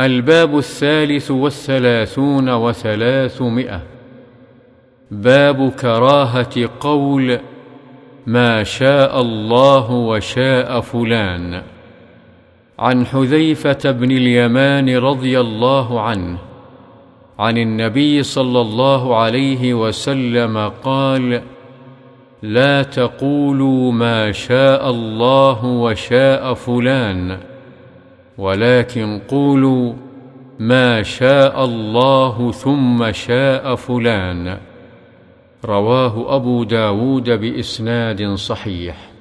الباب الثالث والثلاثون وثلاثمائة. باب كراهة قول ما شاء الله وشاء فلان. عن حذيفة بن اليمان رضي الله عنه عن النبي صلى الله عليه وسلم قال لا تقولوا ما شاء الله وشاء فلان. ولكن قولوا ما شاء الله ثم شاء فلان. رواه أبو داود بإسناد صحيح.